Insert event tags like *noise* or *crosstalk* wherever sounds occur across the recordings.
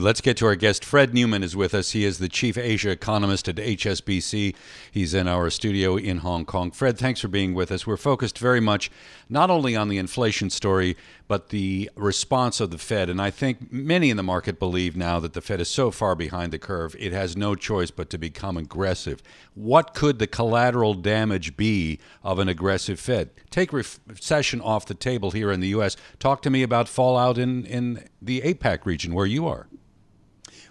Let's get to our guest. Fred Neumann is with us. He is the chief Asia economist at HSBC. He's in our studio in Hong Kong. Fred, thanks for being with us. We're focused very much not only on the inflation story, but the response of the Fed. And I think many in the market believe now that the Fed is so far behind the curve, it has no choice but to become aggressive. What could the collateral damage be of an aggressive Fed? Take recession off the table here in the U.S. Talk to me about fallout in, in the APAC region where you are.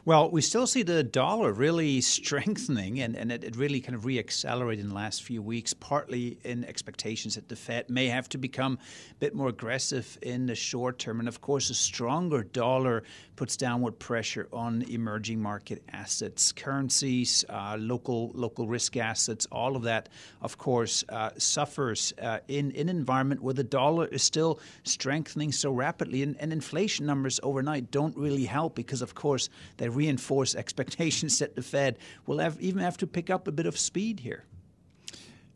Well, we still see the dollar really *laughs* strengthening, and, and it, it really kind of reaccelerated in the last few weeks, partly in expectations that the Fed may have to become a bit more aggressive in the short term. And of course, a stronger dollar puts downward pressure on emerging market assets, currencies, uh, local local risk assets. All of that, of course, uh, suffers uh, in, in an environment where the dollar is still strengthening so rapidly. And, and inflation numbers overnight don't really help because, of course, they reinforce expectations that the Fed will have, even have to pick up a bit of speed here.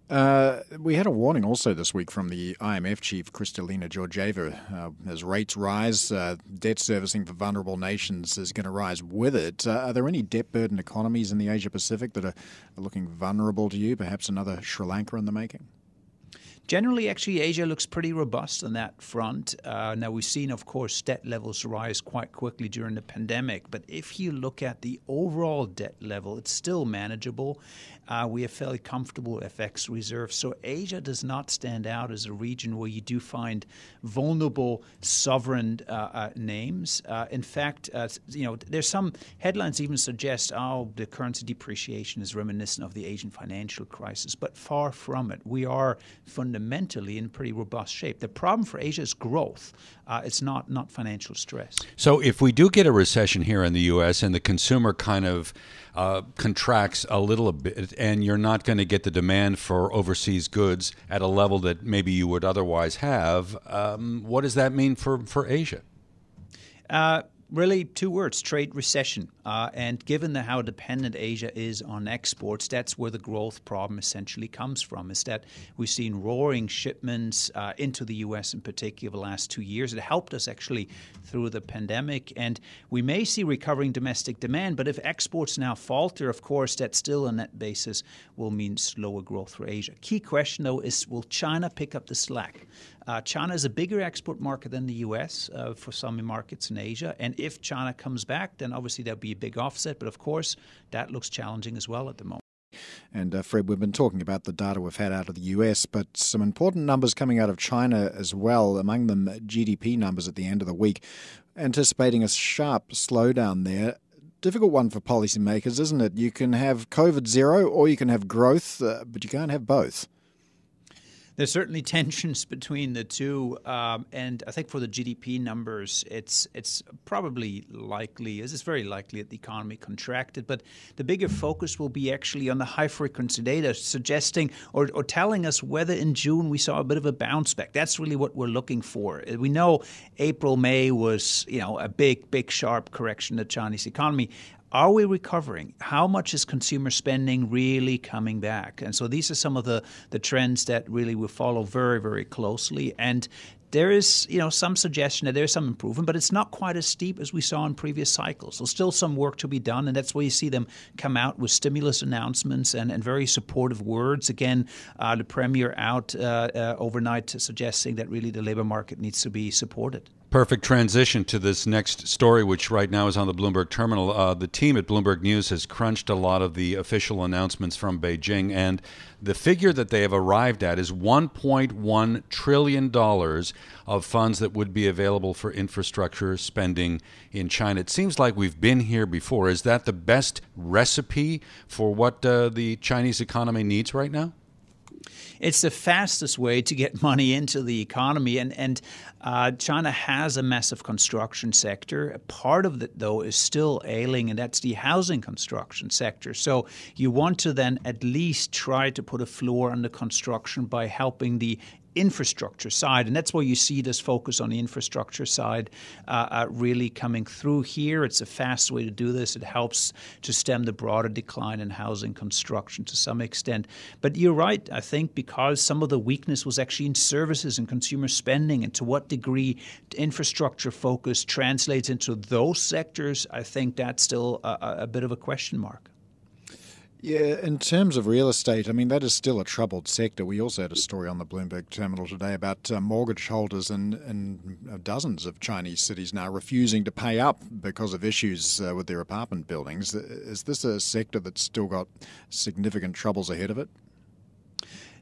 Uh, we had a warning also this week from the IMF chief, Kristalina Georgieva. Uh, as rates rise, uh, debt servicing for vulnerable nations is going to rise with it. Uh, are there any debt burdened economies in the Asia Pacific that are, are looking vulnerable to you? Perhaps another Sri Lanka in the making? Generally, actually, Asia looks pretty robust on that front. Uh, now, we've seen, of course, debt levels rise quite quickly during the pandemic, but if you look at the overall debt level, it's still manageable. Uh, we have fairly comfortable FX reserves. So, Asia does not stand out as a region where you do find vulnerable sovereign uh, uh names. Uh, in fact, uh, you know, there's some headlines even suggest, oh, the currency depreciation is reminiscent of the Asian financial crisis, but far from it. We are fundamentally fundamentally in pretty robust shape. The problem for Asia is growth. Uh, it's not not financial stress. So if we do get a recession here in the U.S. and the consumer kind of uh, contracts a little bit, and you're not going to get the demand for overseas goods at a level that maybe you would otherwise have, um, what does that mean for for Asia? Uh, really two words trade recession. Uh, and given the, how dependent Asia is on exports, that's where the growth problem essentially comes from. Is that we've seen roaring shipments uh, into the U.S. in particular the last two years. It helped us actually through the pandemic. And we may see recovering domestic demand, but if exports now falter, of course, that still on net basis will mean slower growth for Asia. Key question, though, is will China pick up the slack? Uh, China is a bigger export market than the U.S. Uh, for some markets in Asia, and if China comes back, then obviously there'll be a big offset. But of course, that looks challenging as well at the moment. And uh, Fred, we've been talking about the data we've had out of the US, but some important numbers coming out of China as well, among them GDP numbers at the end of the week, anticipating a sharp slowdown there. Difficult one for policymakers, isn't it? You can have COVID zero or you can have growth, uh, but you can't have both there's certainly *laughs* tensions between the two, um, and I think for the GDP numbers, it's it's probably likely, it's very likely that the economy contracted. But the bigger focus will be actually on the high frequency data, suggesting or, or telling us whether in June we saw a bit of a bounce back. That's really what we're looking for. We know April, May was you know a big, big, sharp correction in the Chinese economy. Are we recovering? How much is consumer spending really coming back? And so these are some of the, the trends that really we follow very, very closely. And there is, you know, some suggestion that there's some improvement, but it's not quite as steep as we saw in previous cycles. There's still some work to be done, and that's why you see them come out with stimulus announcements and, and very supportive words. Again, uh, the premier out uh, uh, overnight suggesting that really the labor market needs to be supported. Perfect transition to this next story, which right now is on the Bloomberg terminal. Uh, the team at Bloomberg News has crunched a lot of the official announcements from Beijing, and the figure that they have arrived at is $1.1 trillion of funds that would be available for infrastructure spending in China. It seems like we've been here before. Is that the best recipe for what uh, the Chinese economy needs right now? It's the fastest way to get *laughs* money into the economy, and and uh, China has a massive construction sector. Part of it, though, is still ailing, and that's the housing construction sector. So you want to then at least try to put a floor on the construction by helping the infrastructure side. And that's where you see this focus on the infrastructure side uh, uh, really coming through here. It's a fast way to do this. It helps to stem the broader decline in housing construction to some extent. But you're right, I think, because some of the weakness was actually in services and consumer spending, and to what degree infrastructure focus translates into those sectors, I think that's still a, a bit of a question mark. Yeah, in terms of real estate, I mean, that is still a troubled sector. We also had a story on the Bloomberg terminal today about uh, mortgage holders in, in dozens of Chinese cities now refusing to pay up because of issues uh, with their apartment buildings. Is this a sector that's still got significant troubles ahead of it?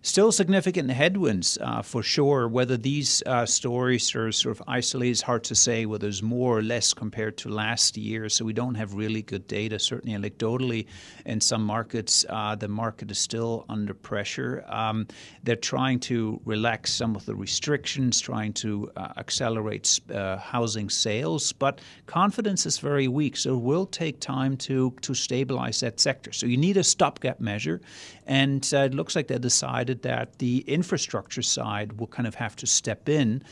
Still significant headwinds uh, for sure. Whether these uh, stories are sort of isolated is hard to say. Whether there's more or less compared to last year, so we don't have really good data. Certainly, anecdotally, in some markets, uh, the market is still under pressure. Um, they're trying to relax some of the restrictions, trying to uh, accelerate uh, housing sales, but confidence is very weak. So it will take time to to stabilize that sector. So you need a stopgap measure, and uh, it looks like they decided that the infrastructure side will kind of have to step in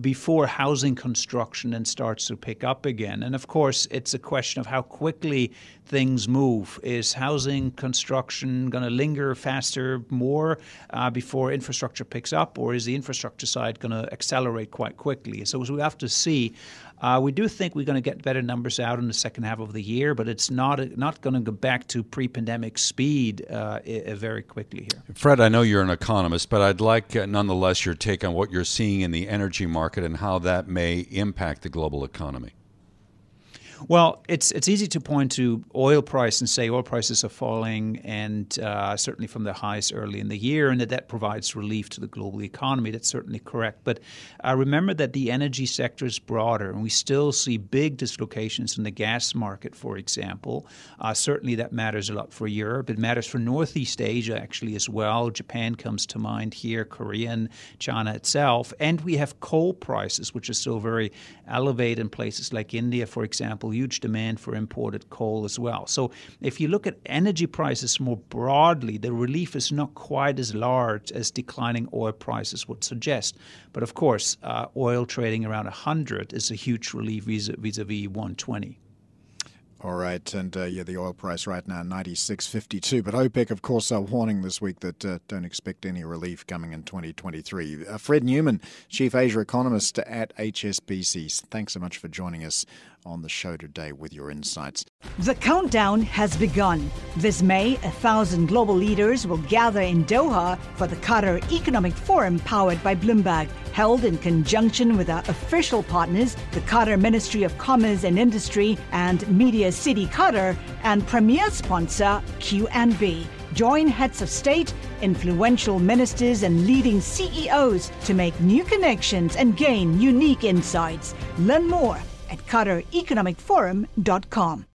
before housing construction then starts to pick up again. And of course, it's a question of how quickly things move. Is housing construction going to linger faster, more uh, before infrastructure picks up, or is the infrastructure side going to accelerate quite quickly? So we have to see. Uh, we do think we're going to get better numbers out in the second half of the year, but it's not not going to go back to pre-pandemic speed uh, very quickly here. Fred, I know you're an economist, but I'd like uh, nonetheless your take on what you're seeing in the energy market and how that may impact the global economy. Well, it's it's easy to point to oil price and say oil prices are falling, and uh, certainly from the highs early in the year, and that that provides relief to the global economy. That's certainly correct. But uh, remember that the energy sector is broader, and we still see big dislocations in the gas market, for example. Uh, certainly, that matters a lot for Europe. It matters for Northeast Asia actually as well. Japan comes to mind here, Korea, and China itself, and we have coal prices, which are still very elevated in places like India, for example huge demand for imported coal as well. So if you look at energy prices more broadly, the relief is not quite as large as declining oil prices would suggest. But of course, uh, oil trading around 100 is a huge relief vis a vis 120. All right, and uh, yeah, the oil price right now ninety six fifty two. But OPEC, of course, are warning this week that uh, don't expect any relief coming in twenty twenty three. Uh, Fred Neumann, chief Asia economist at HSBC. Thanks so much for joining us on the show today with your insights. The countdown has begun. This May, a thousand global leaders will gather in Doha for the Qatar Economic Forum powered by Bloomberg, held in conjunction with our official partners, the Qatar Ministry of Commerce and Industry and Media City Qatar, and premier sponsor QNB. Join heads of state, influential ministers, and leading CEOs to make new connections and gain unique insights. Learn more at QatarEconomicForum.com.